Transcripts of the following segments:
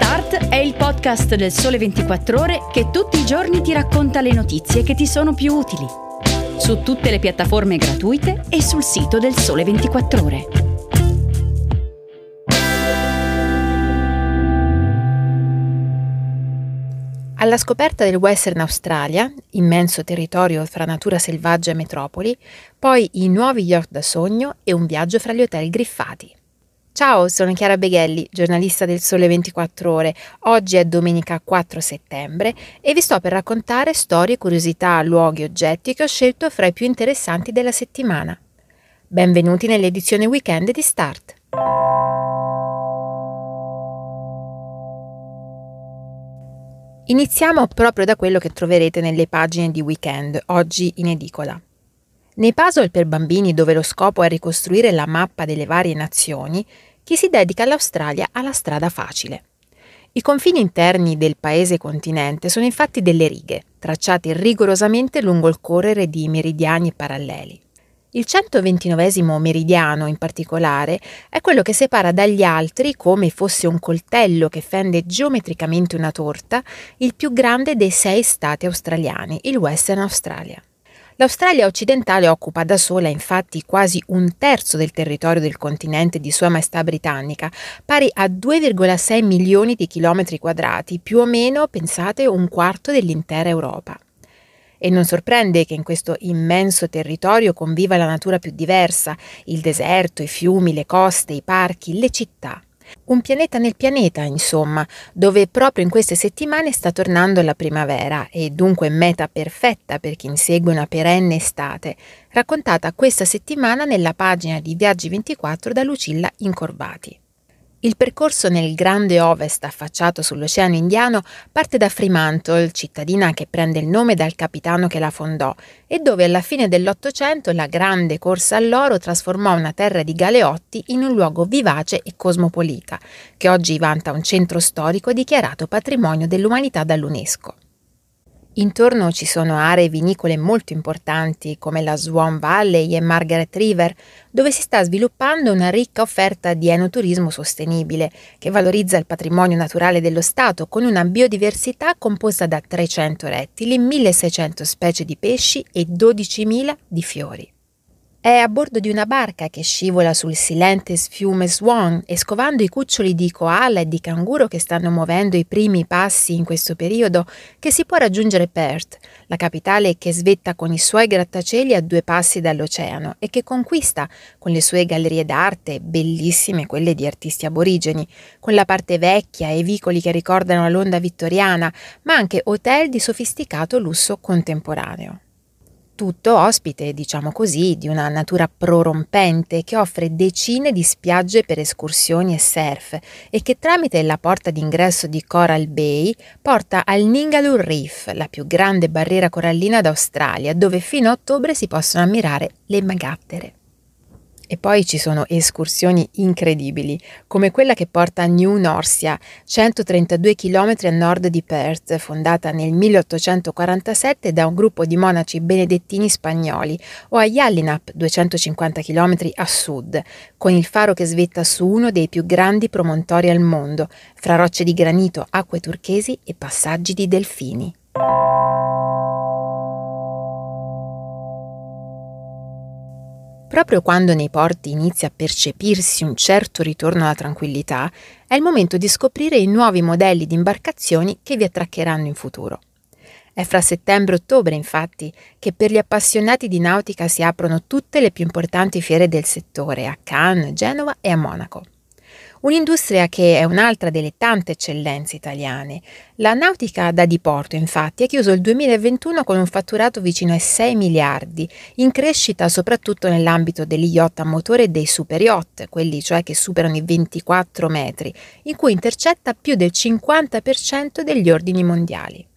Start è il podcast del Sole 24 Ore che tutti i giorni ti racconta le notizie che ti sono più utili. Su tutte le piattaforme gratuite e sul sito del Sole 24 Ore. Alla scoperta del Western Australia, immenso territorio fra natura selvaggia e metropoli, poi i nuovi yacht da sogno e un viaggio fra gli hotel griffati. Ciao, sono Chiara Beghelli, giornalista del Sole 24 Ore. Oggi è domenica 4 settembre e vi sto per raccontare storie, curiosità, luoghi e oggetti che ho scelto fra i più interessanti della settimana. Benvenuti nell'edizione weekend di Start. Iniziamo proprio da quello che troverete nelle pagine di weekend, oggi in edicola. Nei puzzle per bambini dove lo scopo è ricostruire la mappa delle varie nazioni, chi si dedica all'Australia ha la strada facile. I confini interni del paese continente sono infatti delle righe, tracciate rigorosamente lungo il correre di meridiani paralleli. Il 129 meridiano in particolare è quello che separa dagli altri, come fosse un coltello che fende geometricamente una torta, il più grande dei sei stati australiani, il Western Australia. L'Australia occidentale occupa da sola infatti quasi un terzo del territorio del continente di Sua Maestà britannica, pari a 2,6 milioni di chilometri quadrati, più o meno, pensate, un quarto dell'intera Europa. E non sorprende che in questo immenso territorio conviva la natura più diversa, il deserto, i fiumi, le coste, i parchi, le città. Un pianeta nel pianeta, insomma, dove proprio in queste settimane sta tornando la primavera e dunque meta perfetta per chi insegue una perenne estate, raccontata questa settimana nella pagina di Viaggi 24 da Lucilla Incorvati. Il percorso nel grande ovest affacciato sull'Oceano Indiano parte da Fremantle, cittadina che prende il nome dal capitano che la fondò, e dove alla fine dell'Ottocento la grande corsa all'oro trasformò una terra di galeotti in un luogo vivace e cosmopolita, che oggi vanta un centro storico dichiarato patrimonio dell'umanità dall'UNESCO. Intorno ci sono aree vinicole molto importanti come la Swan Valley e Margaret River, dove si sta sviluppando una ricca offerta di enoturismo sostenibile che valorizza il patrimonio naturale dello Stato con una biodiversità composta da 300 rettili, 1600 specie di pesci e 12.000 di fiori. È a bordo di una barca che scivola sul silente fiume Swan e scovando i cuccioli di koala e di canguro che stanno muovendo i primi passi in questo periodo che si può raggiungere Perth, la capitale che svetta con i suoi grattacieli a due passi dall'oceano e che conquista con le sue gallerie d'arte, bellissime quelle di artisti aborigeni, con la parte vecchia e vicoli che ricordano la Londra vittoriana, ma anche hotel di sofisticato lusso contemporaneo tutto ospite, diciamo così, di una natura prorompente che offre decine di spiagge per escursioni e surf e che tramite la porta d'ingresso di Coral Bay porta al Ningaloo Reef, la più grande barriera corallina d'Australia, dove fino a ottobre si possono ammirare le magattere. E poi ci sono escursioni incredibili, come quella che porta a New Norcia, 132 km a nord di Perth, fondata nel 1847 da un gruppo di monaci benedettini spagnoli, o a Yallinap, 250 km a sud, con il faro che svetta su uno dei più grandi promontori al mondo, fra rocce di granito, acque turchesi e passaggi di delfini. Proprio quando nei porti inizia a percepirsi un certo ritorno alla tranquillità, è il momento di scoprire i nuovi modelli di imbarcazioni che vi attraccheranno in futuro. È fra settembre e ottobre, infatti, che per gli appassionati di nautica si aprono tutte le più importanti fiere del settore a Cannes, Genova e a Monaco. Un'industria che è un'altra delle tante eccellenze italiane. La nautica da diporto, infatti, ha chiuso il 2021 con un fatturato vicino ai 6 miliardi, in crescita soprattutto nell'ambito degli yacht a motore e dei super yacht, quelli cioè che superano i 24 metri, in cui intercetta più del 50% degli ordini mondiali.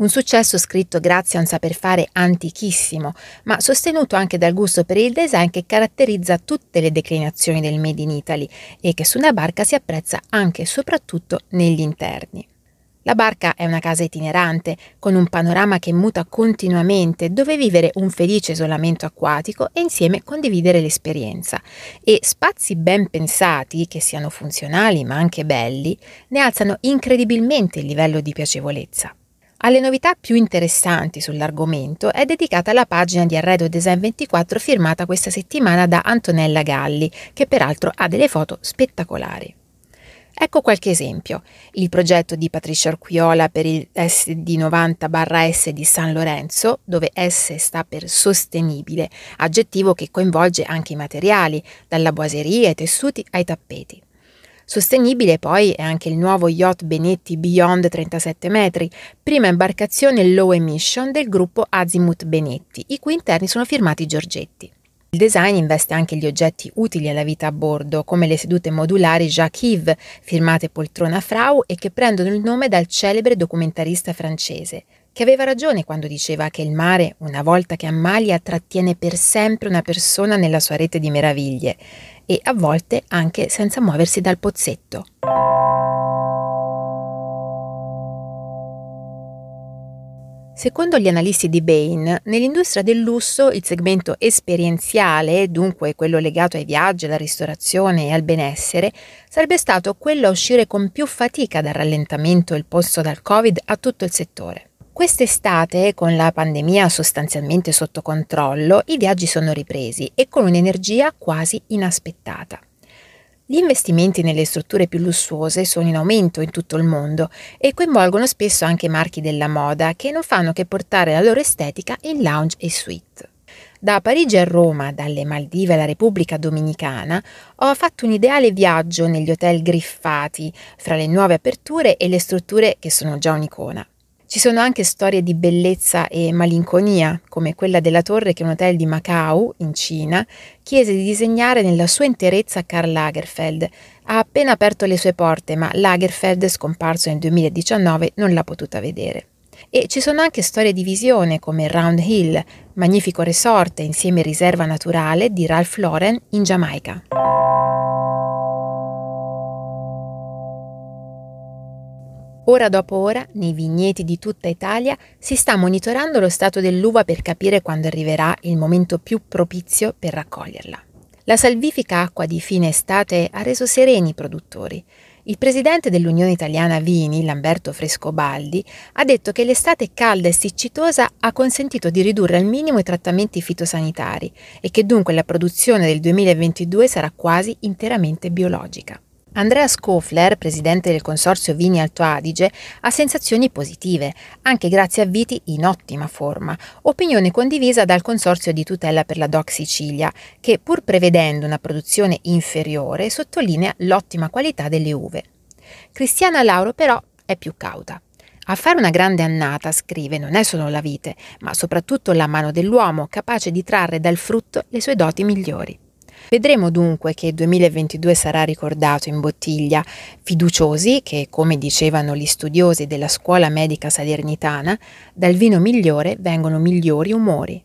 Un successo scritto grazie a un saper fare antichissimo, ma sostenuto anche dal gusto per il design che caratterizza tutte le declinazioni del Made in Italy e che su una barca si apprezza anche e soprattutto negli interni. La barca è una casa itinerante, con un panorama che muta continuamente, dove vivere un felice isolamento acquatico e insieme condividere l'esperienza. E spazi ben pensati, che siano funzionali ma anche belli, ne alzano incredibilmente il livello di piacevolezza. Alle novità più interessanti sull'argomento è dedicata la pagina di Arredo Design 24 firmata questa settimana da Antonella Galli, che peraltro ha delle foto spettacolari. Ecco qualche esempio. Il progetto di Patricia Arquiola per il SD90-S di San Lorenzo, dove S sta per sostenibile, aggettivo che coinvolge anche i materiali, dalla boiseria ai tessuti ai tappeti. Sostenibile poi è anche il nuovo yacht Benetti Beyond 37 metri, prima imbarcazione low emission del gruppo Azimuth Benetti, i cui interni sono firmati Giorgetti. Il design investe anche gli oggetti utili alla vita a bordo, come le sedute modulari Jacques Yves, firmate Poltrona Frau e che prendono il nome dal celebre documentarista francese, che aveva ragione quando diceva che il mare, una volta che ammalia, trattiene per sempre una persona nella sua rete di meraviglie e a volte anche senza muoversi dal pozzetto. Secondo gli analisti di Bain, nell'industria del lusso il segmento esperienziale, dunque quello legato ai viaggi, alla ristorazione e al benessere, sarebbe stato quello a uscire con più fatica dal rallentamento imposto dal Covid a tutto il settore. Quest'estate, con la pandemia sostanzialmente sotto controllo, i viaggi sono ripresi e con un'energia quasi inaspettata. Gli investimenti nelle strutture più lussuose sono in aumento in tutto il mondo e coinvolgono spesso anche marchi della moda che non fanno che portare la loro estetica in lounge e suite. Da Parigi a Roma, dalle Maldive alla Repubblica Dominicana, ho fatto un ideale viaggio negli hotel griffati fra le nuove aperture e le strutture che sono già un'icona. Ci sono anche storie di bellezza e malinconia, come quella della torre che un hotel di Macau, in Cina, chiese di disegnare nella sua interezza a Karl Lagerfeld. Ha appena aperto le sue porte, ma Lagerfeld, scomparso nel 2019, non l'ha potuta vedere. E ci sono anche storie di visione come Round Hill, magnifico resort insieme riserva naturale di Ralph Lauren in Giamaica. Ora dopo ora, nei vigneti di tutta Italia, si sta monitorando lo stato dell'uva per capire quando arriverà il momento più propizio per raccoglierla. La salvifica acqua di fine estate ha reso sereni i produttori. Il presidente dell'Unione Italiana Vini, Lamberto Frescobaldi, ha detto che l'estate calda e siccitosa ha consentito di ridurre al minimo i trattamenti fitosanitari e che dunque la produzione del 2022 sarà quasi interamente biologica. Andrea Scofler, presidente del consorzio Vini Alto Adige, ha sensazioni positive, anche grazie a viti in ottima forma, opinione condivisa dal consorzio di tutela per la DOC Sicilia, che pur prevedendo una produzione inferiore sottolinea l'ottima qualità delle uve. Cristiana Lauro però è più cauta. A fare una grande annata, scrive, non è solo la vite, ma soprattutto la mano dell'uomo capace di trarre dal frutto le sue doti migliori. Vedremo dunque che il 2022 sarà ricordato in bottiglia, fiduciosi che, come dicevano gli studiosi della scuola medica salernitana, dal vino migliore vengono migliori umori.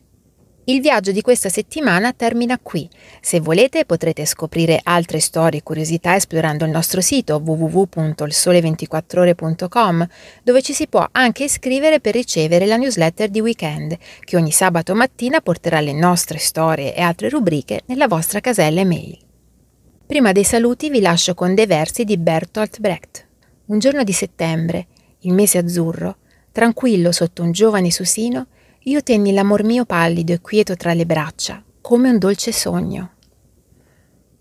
Il viaggio di questa settimana termina qui. Se volete potrete scoprire altre storie e curiosità esplorando il nostro sito www.sole24ore.com dove ci si può anche iscrivere per ricevere la newsletter di weekend che ogni sabato mattina porterà le nostre storie e altre rubriche nella vostra casella email. Prima dei saluti vi lascio con dei versi di Bertolt Brecht. Un giorno di settembre, il mese azzurro, tranquillo sotto un giovane susino, io tenni l'amor mio pallido e quieto tra le braccia, come un dolce sogno.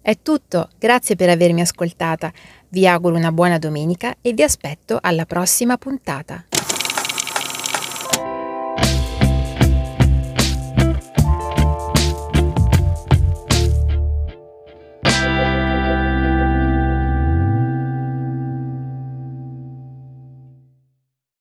È tutto, grazie per avermi ascoltata. Vi auguro una buona domenica e vi aspetto alla prossima puntata.